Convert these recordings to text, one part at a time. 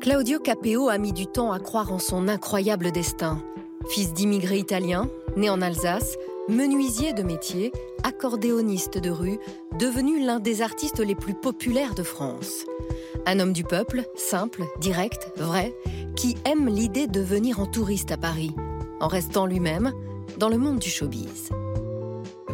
Claudio Capeo a mis du temps à croire en son incroyable destin. Fils d'immigrés italiens, né en Alsace, menuisier de métier, accordéoniste de rue, devenu l'un des artistes les plus populaires de France. Un homme du peuple, simple, direct, vrai, qui aime l'idée de venir en touriste à Paris, en restant lui-même dans le monde du showbiz.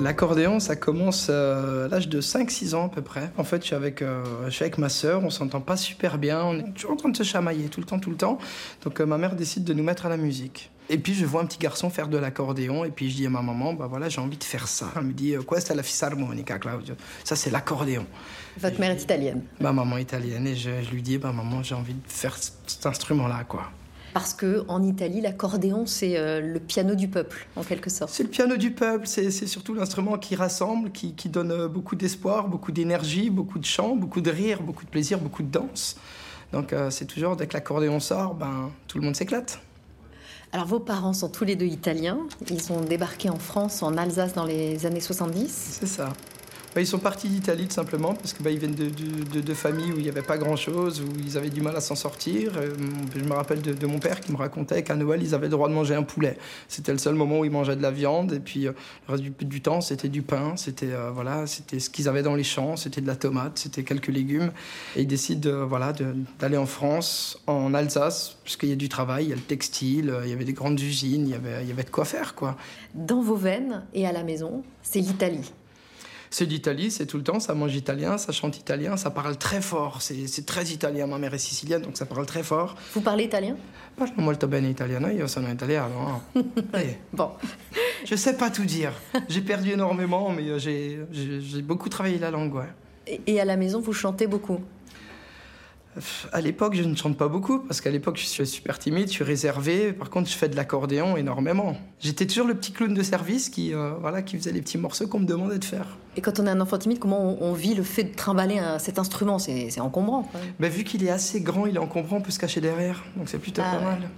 L'accordéon, ça commence euh, à l'âge de 5-6 ans à peu près. En fait, je suis avec, euh, je suis avec ma sœur, on s'entend pas super bien, on est toujours en train de se chamailler tout le temps, tout le temps. Donc euh, ma mère décide de nous mettre à la musique. Et puis je vois un petit garçon faire de l'accordéon et puis je dis à ma maman, bah voilà, j'ai envie de faire ça. Elle me dit, quoi c'est la fisarmonica, Claudio? Ça c'est l'accordéon. Votre mère est italienne Ma maman est italienne et je, je lui dis, bah maman, j'ai envie de faire cet instrument-là, quoi parce que en Italie, l'accordéon, c'est euh, le piano du peuple, en quelque sorte. C'est le piano du peuple, c'est surtout l'instrument qui rassemble, qui, donne euh, beaucoup d'espoir, beaucoup d'énergie, beaucoup de chant, beaucoup de rire, beaucoup de plaisir, beaucoup de danse. Donc euh, c'est toujours, dès que l'accordéon sort, ben, tout le monde s'éclate. Alors vos parents sont tous les deux italiens, ils ont débarqué en France, en Alsace dans les années 70. C'est ça. Bah, ils sont partis d'Italie tout simplement parce que bah, viennent de, familles où il n'y avait pas grand-chose, où ils avaient du mal à s'en sortir. Euh, je me rappelle de, mon père qui me racontait qu'à Noël, ils avaient le droit de manger un poulet. C'était le seul moment où ils mangeaient de la viande et puis euh, le reste du, temps, c'était du pain, c'était euh, voilà, ce qu'ils avaient dans les champs, c'était de la tomate, c'était quelques légumes. Et ils décident voilà, d'aller en France, en Alsace, puisqu'il y a du travail, il y a le textile, il y avait des grandes usines, il y avait, il y avait de quoi faire. quoi. Dans vos veines et à la maison, c'est l'Italie c'est d'Italie, c'est tout le temps, ça mange italien, ça chante italien, ça parle très fort, c'est très italien. Ma mère est sicilienne, donc ça parle très fort. Vous parlez italien? Parlo molto bene italiano, io sono italiano. bon. Je sais pas tout dire. J'ai perdu énormément, mais euh, j'ai beaucoup travaillé la langue, ouais. Et à la maison, vous chantez beaucoup? À l'époque, je ne chante pas beaucoup parce qu'à l'époque, je suis super timide, je suis réservé. Par contre, je fais de l'accordéon énormément. J'étais toujours le petit clown de service qui, euh, voilà, qui faisait les petits morceaux qu'on me demandait de faire. Et quand on est un enfant timide, comment on, vit le fait de trimballer cet instrument? C'est encombrant. Ben, vu qu'il est assez grand, il est encombrant, on peut se cacher derrière. Donc c'est plutôt ah pas mal.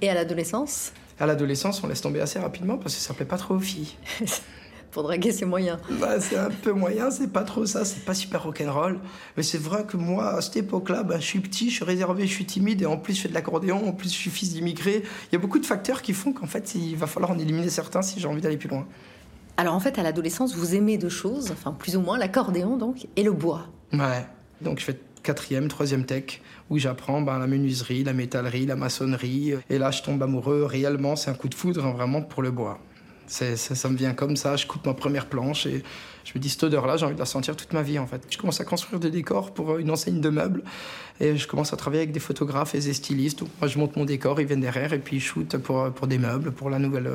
Et à l'adolescence? À l'adolescence, on laisse tomber assez rapidement parce que ça plaît pas trop aux filles. pour draguer, c'est moyen. Bah, c'est un peu moyen, c'est pas trop ça, c'est pas super rock'n'roll. Mais c'est vrai que moi, à cette époque-là, bah, je suis petit, je suis réservé, je suis timide, et en plus, je fais de l'accordéon, en plus, je suis fils d'immigrés. Il y a beaucoup de facteurs qui font qu'en fait, il va falloir en éliminer certains si j'ai envie d'aller plus loin. Alors en fait, à l'adolescence, vous aimez deux choses, enfin plus ou moins, l'accordéon donc, et le bois. Ouais, donc je fais quatrième, troisième tech, où j'apprends bah, la menuiserie, la métallerie, la maçonnerie. Et là, je tombe amoureux réellement, c'est un coup de foudre hein, vraiment pour le bois. Ça, ça, me vient comme ça, je coupe ma première planche et je me dis cette odeur-là, j'ai envie de la sentir toute ma vie en fait. Je commence à construire des décors pour une enseigne de meubles et je commence à travailler avec des photographes et des stylistes. Moi je monte mon décor, ils viennent derrière et puis ils shootent pour, pour des meubles, pour la nouvelle,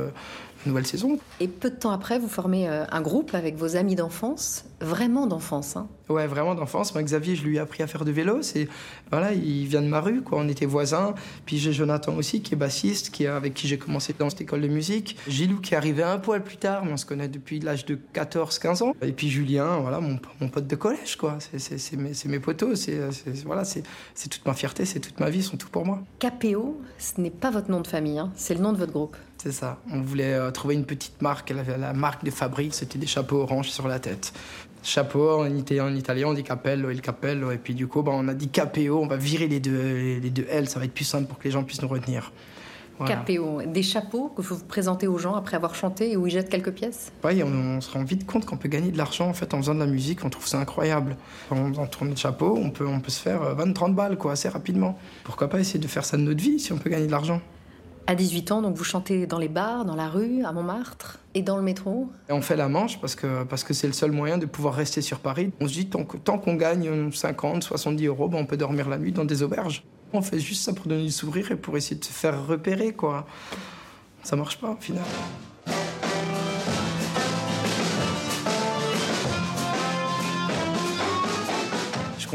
nouvelle saison. Et peu de temps après, vous formez euh, un groupe avec vos amis d'enfance, vraiment d'enfance. Hein. Ouais, vraiment d'enfance. Moi, Xavier, je lui ai appris à faire de vélo. C'est voilà, il vient de ma rue, quoi. On était voisins. Puis j'ai Jonathan aussi, qui est bassiste, qui avec qui j'ai commencé dans cette école de musique. Gilou, qui est arrivé un poil plus tard, mais on se connaît depuis l'âge de 14-15 ans. Et puis Julien, voilà, mon, mon pote de collège, quoi. C'est mes, mes potos. C'est voilà, c'est toute ma fierté, c'est toute ma vie, ils sont tout pour moi. KPO, ce n'est pas votre nom de famille, hein. c'est le nom de votre groupe. C'est ça. On voulait euh, trouver une petite marque. Avait la marque de fabrique, c'était des chapeaux orange sur la tête. Chapeau, en, en italien, on dit cappello, il cappello. Et puis du coup, bah, on a dit KPO, on va virer les deux, les deux L, ça va être plus simple pour que les gens puissent nous retenir. Des chapeaux que vous présentez aux gens après avoir chanté et où ils jettent quelques pièces? Oui, on, se rend vite compte qu'on peut gagner de l'argent en fait en faisant de la musique, on trouve ça incroyable. En, en tournée de chapeau, on peut, on peut se faire 20-30 balles quoi, assez rapidement. Pourquoi pas essayer de faire ça de notre vie si on peut gagner de l'argent? À 18 ans, donc vous chantez dans les bars, dans la rue, à Montmartre et dans le métro? Et On fait la manche parce que parce que c'est le seul moyen de pouvoir rester sur Paris. On se dit tant tant qu'on gagne 50, 70 euros, ben on peut dormir la nuit dans des auberges. On fait juste ça pour donner du sourire et pour essayer de se faire repérer, quoi. Ça marche pas au final.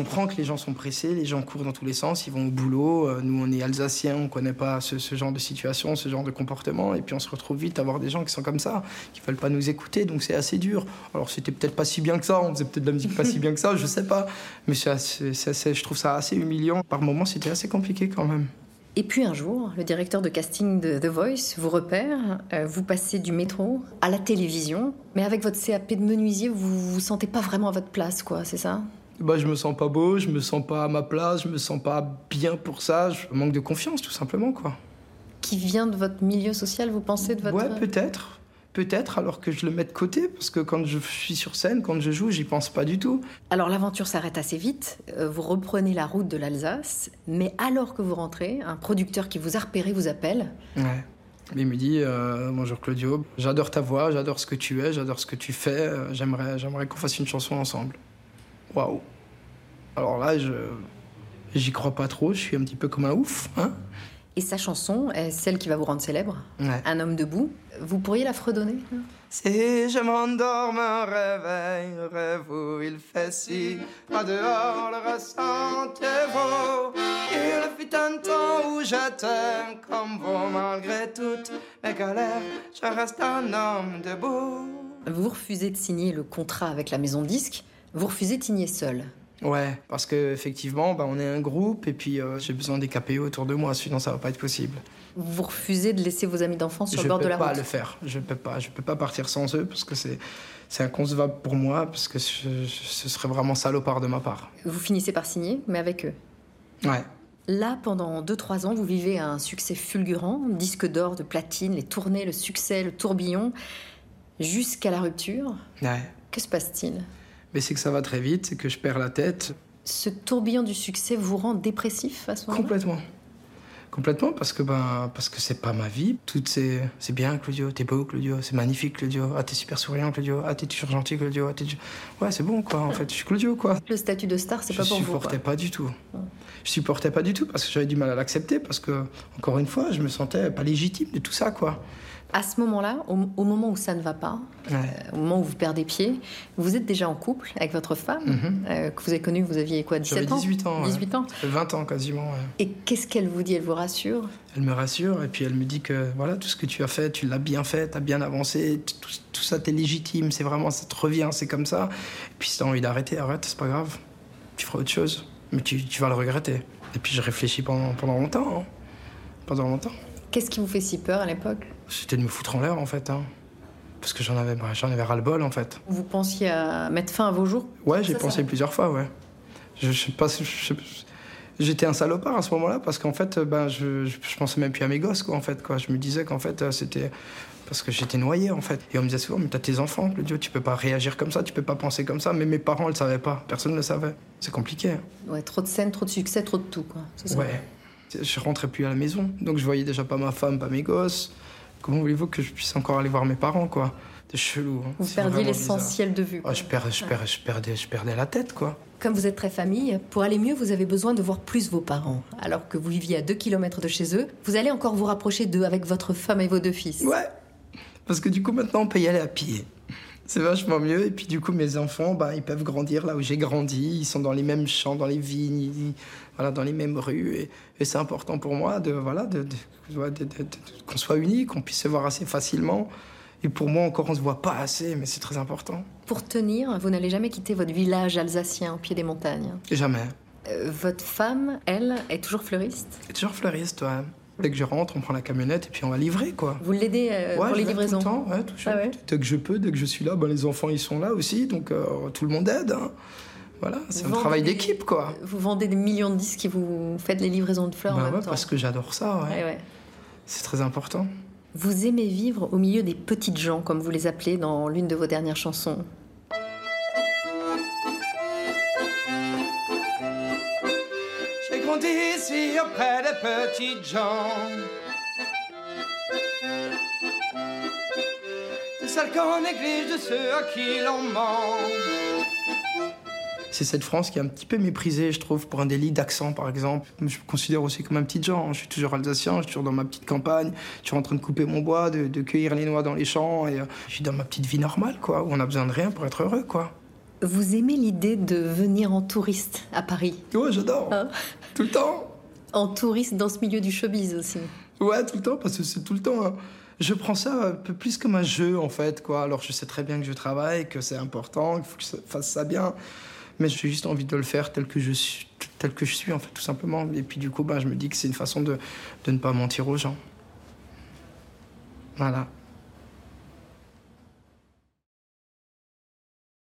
Je comprends que les gens sont pressés, les gens courent dans tous les sens, ils vont au boulot. Euh, nous, on est alsaciens, on connaît pas ce, genre de situation, ce genre de comportement. Et puis on se retrouve vite à avoir des gens qui sont comme ça, qui veulent pas nous écouter. Donc c'est assez dur. Alors c'était peut-être pas si bien que ça, on faisait peut-être de la musique pas si bien que ça, je sais pas. Mais c'est je trouve ça assez humiliant. Par moments, c'était assez compliqué quand même. Et puis un jour, le directeur de casting de The Voice vous repère, euh, vous passez du métro à la télévision, mais avec votre CAP de menuisier, vous vous sentez pas vraiment à votre place, quoi, c'est ça? Bah, je me sens pas beau, je me sens pas à ma place, je me sens pas bien pour ça, je manque de confiance tout simplement quoi. Qui vient de votre milieu social, vous pensez de votre Ouais, peut-être. Peut-être alors que je le mets de côté parce que quand je suis sur scène, quand je joue, j'y pense pas du tout. Alors l'aventure s'arrête assez vite, euh, vous reprenez la route de l'Alsace, mais alors que vous rentrez, un producteur qui vous a repéré vous appelle. Ouais. Il me dit euh, Bonjour Claudio, j'adore ta voix, j'adore ce que tu es, j'adore ce que tu fais, euh, j'aimerais, j'aimerais qu'on fasse une chanson ensemble. Waouh Alors là, je. J'y crois pas trop, je suis un petit peu comme un ouf, hein Et sa chanson est celle qui va vous rendre célèbre, Ouais. Un homme debout. Vous pourriez la fredonner Si je m'endors, me réveille, rêve où il fait si, pas dehors le ressentez vaut. Il fut un temps où je t'aime comme vous, malgré toutes mes galères, je reste un homme debout. Vous refusez de signer le contrat avec la maison de disque, vous refusez de signer seul. Ouais, parce que effectivement, bah, on est un groupe et puis euh, j'ai besoin des KPO autour de moi, sinon ça va pas être possible. Vous refusez de laisser vos amis d'enfance sur je le bord peux de la pas route. le faire, je peux pas, je peux pas partir sans eux parce que c'est c'est inconcevable pour moi parce que je- je- ce serait vraiment salopard de ma part. Vous finissez par signer, mais avec eux. Ouais. Là, pendant 2-3 ans, vous vivez un succès fulgurant, disque d'or, de platine, les tournées, le succès, le tourbillon, jusqu'à la rupture. Ouais. Que se passe-t-il? Mais c'est que ça va très vite, c'est que je perds la tête Ce tourbillon du succès vous rend dépressif à ce moment-là? Complètement. Complètement parce que ben parce que c'est pas ma vie. Tout c'est c'est bien Claudio, t'es beau Claudio, c'est magnifique Claudio. Ah t'es super souriant Claudio. Ah t'es toujours gentil Claudio. Ah, t'es ouais c'est bon quoi en fait. Je suis Claudio quoi. Le statut de star, c'est Je pas pour vous. supportais quoi. pas du tout. Je supportais pas du tout parce que j'avais du mal à l'accepter parce que encore une fois je me sentais pas légitime de tout ça quoi. À ce moment-là, au, au moment où ça ne va pas, Ouais. au moment où vous perdez pied, vous êtes déjà en couple avec votre femme, Mhm. euh, que vous avez connue, vous aviez quoi, 17 J'avais ans 18 ans. ouais. 18 ans. Ça fait 20 ans quasiment. ouais. Et qu'est-ce qu'elle vous dit? Elle vous rassure Elle me rassure et puis elle me dit que voilà tout ce que tu as fait, tu l'as bien fait, t'as bien avancé, tout, tout ça t'es légitime, c'est vraiment ça te revient, c'est comme ça. Et puis si t'as envie d'arrêter, arrête, c'est pas grave, tu feras autre chose, mais tu, tu vas le regretter. Et puis je réfléchis pendant, pendant longtemps, hein. pendant longtemps. Qu'est-ce qui vous fait si peur à l'époque? C'était de me foutre en l'air en fait, hein. parce que j'en avais, bah, j'en avais ras le bol en fait. Vous pensiez à mettre fin à vos jours? Ouais, j'ai ça pensé plusieurs fois, ouais. Je, je sais pas, je j'étais un salopard à ce moment-là parce qu'en fait, euh, ben, je, je, je pensais même plus à mes gosses, quoi, en fait, quoi. Je me disais qu'en fait, euh, c'était parce que j'étais noyé, en fait. Et on me disait souvent, mais t'as tes enfants, Claudio, tu peux pas réagir comme ça, tu peux pas penser comme ça. Mais mes parents le savaient pas, personne ne le savait. C'est compliqué. hein. Ouais, trop de scènes, trop de succès, trop de tout, quoi. Ça Ouais. Je rentrais plus à la maison, donc je voyais déjà pas ma femme, pas mes gosses. Comment voulez-vous que je puisse encore aller voir mes parents, quoi? Chelou. hein. Vous perdiez l'essentiel de vue. Ah, je, perds, je, perds, je, perdais, je perdais la tête, quoi. Comme vous êtes très famille, pour aller mieux, vous avez besoin de voir plus vos parents. Alors que vous viviez à 2 km de chez eux, vous allez encore vous rapprocher d'eux avec votre femme et vos deux fils. Ouais. Parce que du coup, maintenant, on peut y aller à pied. C'est vachement mieux. Et puis, du coup, mes enfants, bah, ils peuvent grandir là où j'ai grandi. Ils sont dans les mêmes champs, dans les vignes, ils- voilà, dans les mêmes rues. Et, et c'est important pour moi de, voilà, de, de- ouais, de- de- de- qu'on soit unis, qu'on puisse se voir assez facilement. Et pour moi, encore, on se voit pas assez, mais c'est très important. Pour tenir, vous n'allez jamais quitter votre village alsacien au pied des montagnes. Jamais. Euh, votre femme, elle, est toujours fleuriste? Et toujours fleuriste, ouais. Dès que je rentre, on prend la camionnette et puis on va livrer, quoi. Vous l'aidez euh, Ouais, pour les livraisons Tout le temps, ouais. Ah ouais? Dès que je peux, dès que je suis là, ben, les enfants ils sont là aussi, donc euh, tout le monde aide. hein. Voilà, c'est un travail d'équipe quoi. Vous vendez des millions de disques et vous faites les livraisons de fleurs en Bah même temps. parce que j'adore ça, ouais. C'est très important. Vous aimez vivre au milieu des petites gens, comme vous les appelez dans l'une de vos dernières chansons. J'ai grandi ici auprès des petites gens. De celles qu'on néglige, de ceux à qui l'on ment. C'est cette France qui est un petit peu méprisée, je trouve, pour un délit d'accent, par exemple. Je me considère aussi comme un petit genre. Je suis toujours alsacien, je suis toujours dans ma petite campagne. Je suis en train de couper mon bois, de, de cueillir les noix dans les champs. Et euh, je suis dans ma petite vie normale, quoi, où on a besoin de rien pour être heureux, quoi. Vous aimez l'idée de venir en touriste à Paris? Ouais, j'adore. Hein? Tout le temps. En touriste dans ce milieu du showbiz aussi. Ouais, tout le temps, parce que c'est tout le temps. hein. Je prends ça un peu plus comme un jeu, en fait, quoi. Alors, je sais très bien que je travaille, que c'est important, qu'il faut que je fasse ça bien. Mais j'ai juste envie de le faire tel que je suis, tel que je suis, en fait, tout simplement. Et puis, du coup, bah, je me dis que c'est une façon de, de ne pas mentir aux gens. Voilà.